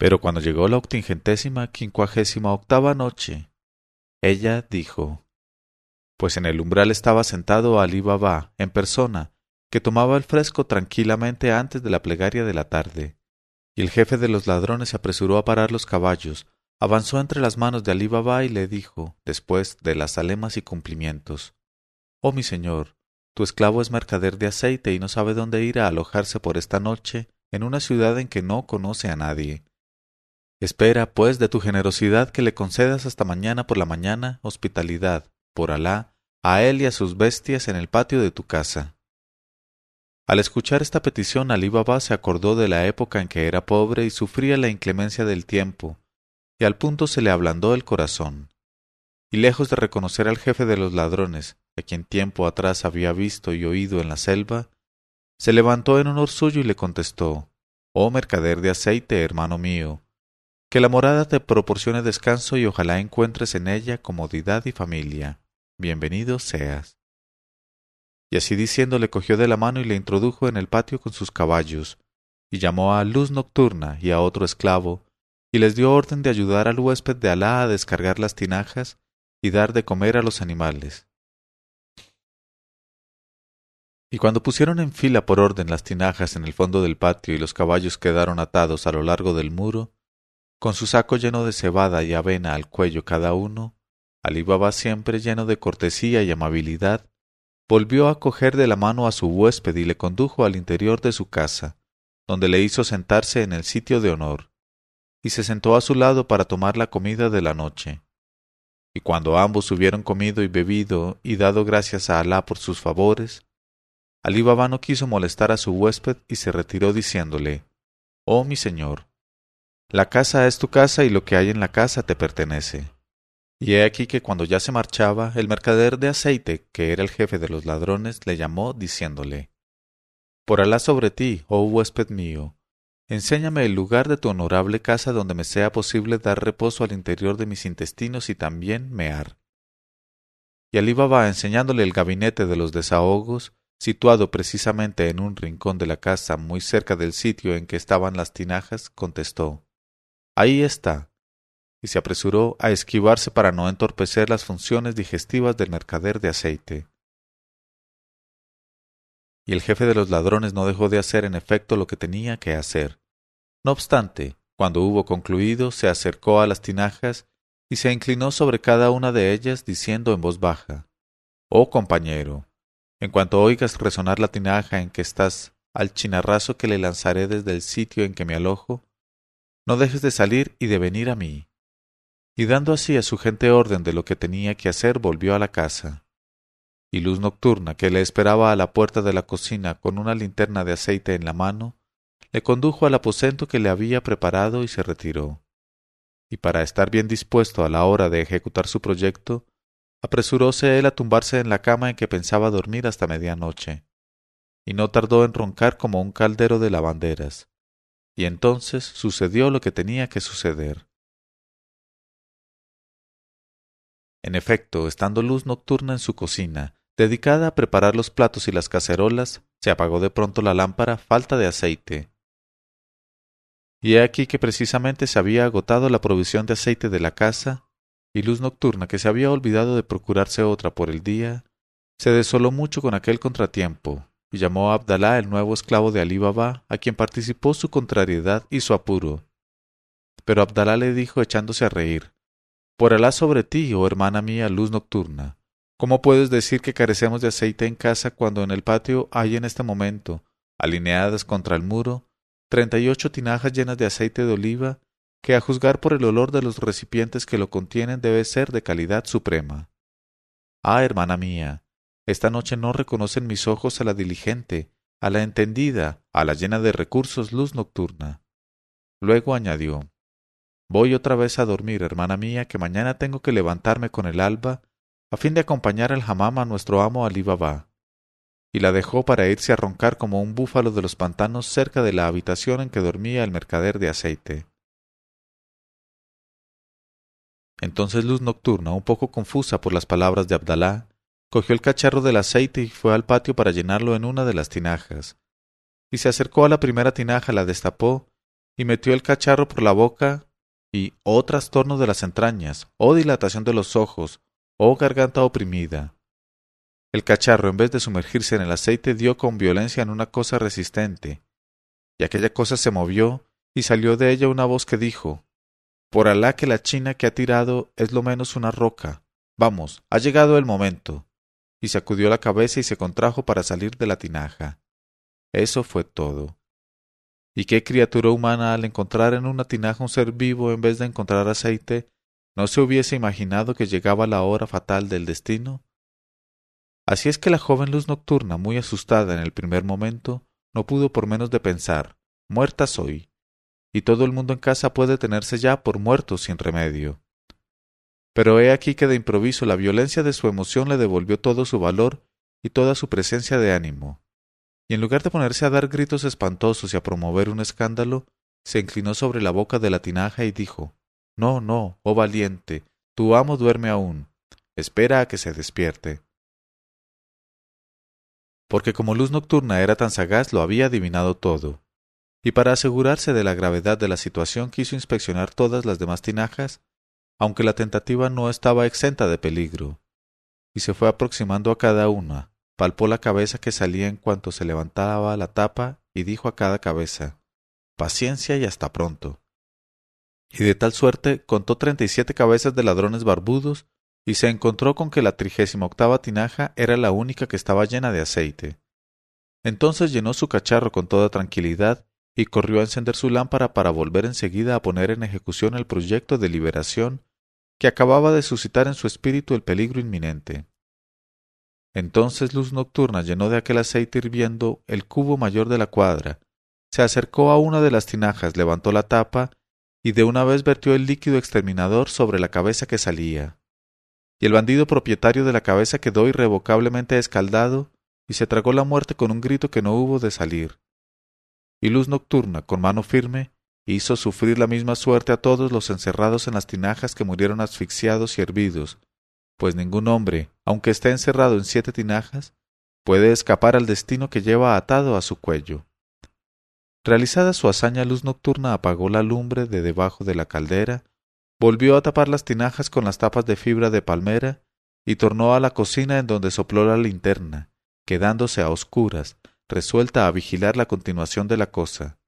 Pero cuando llegó la octingentésima quincuagésima octava noche, ella dijo pues en el umbral estaba sentado Ali Baba en persona, que tomaba el fresco tranquilamente antes de la plegaria de la tarde. Y el jefe de los ladrones se apresuró a parar los caballos, avanzó entre las manos de Ali Baba y le dijo, después de las alemas y cumplimientos Oh mi señor, tu esclavo es mercader de aceite y no sabe dónde ir a alojarse por esta noche en una ciudad en que no conoce a nadie. Espera, pues, de tu generosidad que le concedas hasta mañana por la mañana hospitalidad, por Alá, a él y a sus bestias en el patio de tu casa. Al escuchar esta petición, Alí Baba se acordó de la época en que era pobre y sufría la inclemencia del tiempo, y al punto se le ablandó el corazón. Y lejos de reconocer al jefe de los ladrones, a quien tiempo atrás había visto y oído en la selva, se levantó en honor suyo y le contestó Oh mercader de aceite, hermano mío, que la morada te proporcione descanso y ojalá encuentres en ella comodidad y familia. Bienvenido seas. Y así diciendo le cogió de la mano y le introdujo en el patio con sus caballos, y llamó a Luz Nocturna y a otro esclavo, y les dio orden de ayudar al huésped de Alá a descargar las tinajas y dar de comer a los animales. Y cuando pusieron en fila por orden las tinajas en el fondo del patio y los caballos quedaron atados a lo largo del muro, con su saco lleno de cebada y avena al cuello cada uno, Alí Baba siempre lleno de cortesía y amabilidad, volvió a coger de la mano a su huésped y le condujo al interior de su casa, donde le hizo sentarse en el sitio de honor, y se sentó a su lado para tomar la comida de la noche. Y cuando ambos hubieron comido y bebido y dado gracias a Alá por sus favores, Alí Baba no quiso molestar a su huésped y se retiró diciéndole Oh mi señor, la casa es tu casa y lo que hay en la casa te pertenece. Y he aquí que cuando ya se marchaba, el mercader de aceite, que era el jefe de los ladrones, le llamó diciéndole Por Alá sobre ti, oh huésped mío, enséñame el lugar de tu honorable casa donde me sea posible dar reposo al interior de mis intestinos y también mear. Y Alí Baba, enseñándole el gabinete de los desahogos, situado precisamente en un rincón de la casa muy cerca del sitio en que estaban las tinajas, contestó Ahí está. Y se apresuró a esquivarse para no entorpecer las funciones digestivas del mercader de aceite. Y el jefe de los ladrones no dejó de hacer en efecto lo que tenía que hacer. No obstante, cuando hubo concluido, se acercó a las tinajas y se inclinó sobre cada una de ellas, diciendo en voz baja Oh compañero, en cuanto oigas resonar la tinaja en que estás al chinarrazo que le lanzaré desde el sitio en que me alojo, no dejes de salir y de venir a mí. Y dando así a su gente orden de lo que tenía que hacer, volvió a la casa. Y Luz Nocturna, que le esperaba a la puerta de la cocina con una linterna de aceite en la mano, le condujo al aposento que le había preparado y se retiró. Y para estar bien dispuesto a la hora de ejecutar su proyecto, apresuróse él a tumbarse en la cama en que pensaba dormir hasta medianoche, y no tardó en roncar como un caldero de lavanderas y entonces sucedió lo que tenía que suceder. En efecto, estando luz nocturna en su cocina, dedicada a preparar los platos y las cacerolas, se apagó de pronto la lámpara falta de aceite. Y he aquí que precisamente se había agotado la provisión de aceite de la casa, y luz nocturna, que se había olvidado de procurarse otra por el día, se desoló mucho con aquel contratiempo, y llamó a Abdalá el nuevo esclavo de Alí Baba, a quien participó su contrariedad y su apuro. Pero Abdalá le dijo echándose a reír Por Alá sobre ti, oh hermana mía, luz nocturna. ¿Cómo puedes decir que carecemos de aceite en casa cuando en el patio hay en este momento, alineadas contra el muro, treinta y ocho tinajas llenas de aceite de oliva, que a juzgar por el olor de los recipientes que lo contienen debe ser de calidad suprema? Ah, hermana mía, esta noche no reconocen mis ojos a la diligente, a la entendida, a la llena de recursos luz nocturna. Luego añadió Voy otra vez a dormir, hermana mía, que mañana tengo que levantarme con el alba, a fin de acompañar al hamam a nuestro amo Ali Baba. Y la dejó para irse a roncar como un búfalo de los pantanos cerca de la habitación en que dormía el mercader de aceite. Entonces Luz Nocturna, un poco confusa por las palabras de Abdalá, cogió el cacharro del aceite y fue al patio para llenarlo en una de las tinajas. Y se acercó a la primera tinaja, la destapó, y metió el cacharro por la boca y oh trastorno de las entrañas, oh dilatación de los ojos, oh garganta oprimida. El cacharro, en vez de sumergirse en el aceite, dio con violencia en una cosa resistente, y aquella cosa se movió, y salió de ella una voz que dijo Por Alá que la china que ha tirado es lo menos una roca. Vamos, ha llegado el momento. Y sacudió la cabeza y se contrajo para salir de la tinaja. Eso fue todo. ¿Y qué criatura humana al encontrar en una tinaja un ser vivo en vez de encontrar aceite, no se hubiese imaginado que llegaba la hora fatal del destino? Así es que la joven luz nocturna, muy asustada en el primer momento, no pudo por menos de pensar muerta soy, y todo el mundo en casa puede tenerse ya por muerto sin remedio. Pero he aquí que de improviso la violencia de su emoción le devolvió todo su valor y toda su presencia de ánimo y en lugar de ponerse a dar gritos espantosos y a promover un escándalo, se inclinó sobre la boca de la tinaja y dijo No, no, oh valiente, tu amo duerme aún. Espera a que se despierte. Porque como luz nocturna era tan sagaz, lo había adivinado todo. Y para asegurarse de la gravedad de la situación quiso inspeccionar todas las demás tinajas, aunque la tentativa no estaba exenta de peligro, y se fue aproximando a cada una, palpó la cabeza que salía en cuanto se levantaba la tapa y dijo a cada cabeza Paciencia y hasta pronto. Y de tal suerte contó treinta y siete cabezas de ladrones barbudos y se encontró con que la trigésima octava tinaja era la única que estaba llena de aceite. Entonces llenó su cacharro con toda tranquilidad y corrió a encender su lámpara para volver enseguida a poner en ejecución el proyecto de liberación que acababa de suscitar en su espíritu el peligro inminente. Entonces Luz Nocturna llenó de aquel aceite hirviendo el cubo mayor de la cuadra, se acercó a una de las tinajas, levantó la tapa y de una vez vertió el líquido exterminador sobre la cabeza que salía. Y el bandido propietario de la cabeza quedó irrevocablemente escaldado y se tragó la muerte con un grito que no hubo de salir. Y Luz Nocturna, con mano firme, hizo sufrir la misma suerte a todos los encerrados en las tinajas que murieron asfixiados y hervidos, pues ningún hombre, aunque esté encerrado en siete tinajas, puede escapar al destino que lleva atado a su cuello. Realizada su hazaña, Luz Nocturna apagó la lumbre de debajo de la caldera, volvió a tapar las tinajas con las tapas de fibra de palmera y tornó a la cocina en donde sopló la linterna, quedándose a oscuras, resuelta a vigilar la continuación de la cosa.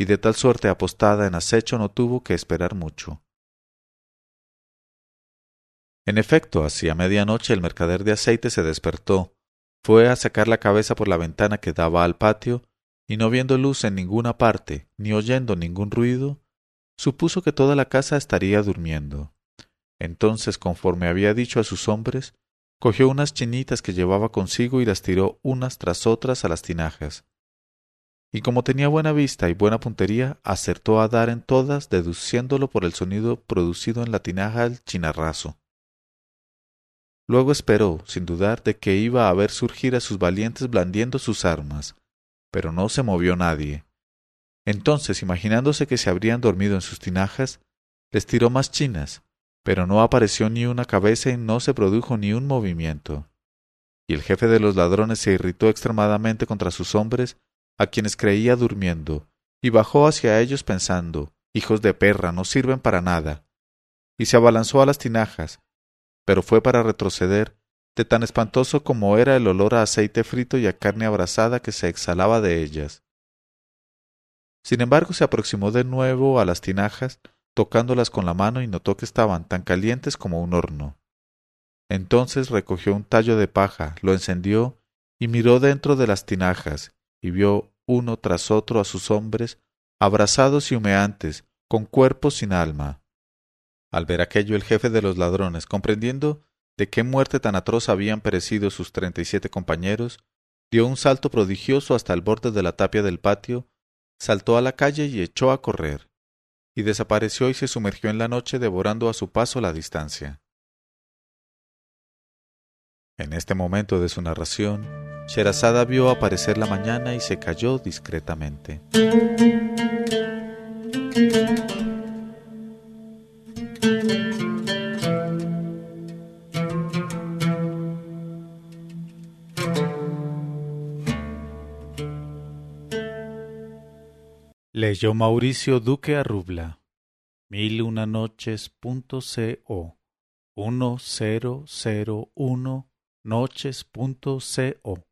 Y de tal suerte apostada en acecho no tuvo que esperar mucho. En efecto, hacia medianoche el mercader de aceite se despertó, fue a sacar la cabeza por la ventana que daba al patio, y no viendo luz en ninguna parte, ni oyendo ningún ruido, supuso que toda la casa estaría durmiendo. Entonces, conforme había dicho a sus hombres, cogió unas chinitas que llevaba consigo y las tiró unas tras otras a las tinajas. Y como tenía buena vista y buena puntería, acertó a dar en todas, deduciéndolo por el sonido producido en la tinaja al chinarrazo. Luego esperó, sin dudar, de que iba a ver surgir a sus valientes blandiendo sus armas, pero no se movió nadie. Entonces, imaginándose que se habrían dormido en sus tinajas, les tiró más chinas, pero no apareció ni una cabeza y no se produjo ni un movimiento. Y el jefe de los ladrones se irritó extremadamente contra sus hombres, a quienes creía durmiendo, y bajó hacia ellos pensando Hijos de perra, no sirven para nada. Y se abalanzó a las tinajas, pero fue para retroceder, de tan espantoso como era el olor a aceite frito y a carne abrasada que se exhalaba de ellas. Sin embargo, se aproximó de nuevo a las tinajas, tocándolas con la mano y notó que estaban tan calientes como un horno. Entonces recogió un tallo de paja, lo encendió y miró dentro de las tinajas, y vio uno tras otro a sus hombres, abrasados y humeantes, con cuerpos sin alma. Al ver aquello el jefe de los ladrones, comprendiendo de qué muerte tan atroz habían perecido sus treinta y siete compañeros, dio un salto prodigioso hasta el borde de la tapia del patio, saltó a la calle y echó a correr, y desapareció y se sumergió en la noche devorando a su paso la distancia. En este momento de su narración, Sherazada vio aparecer la mañana y se calló discretamente. Leyó Mauricio Duque Arrubla. Mil una noches.co 1001 noches.co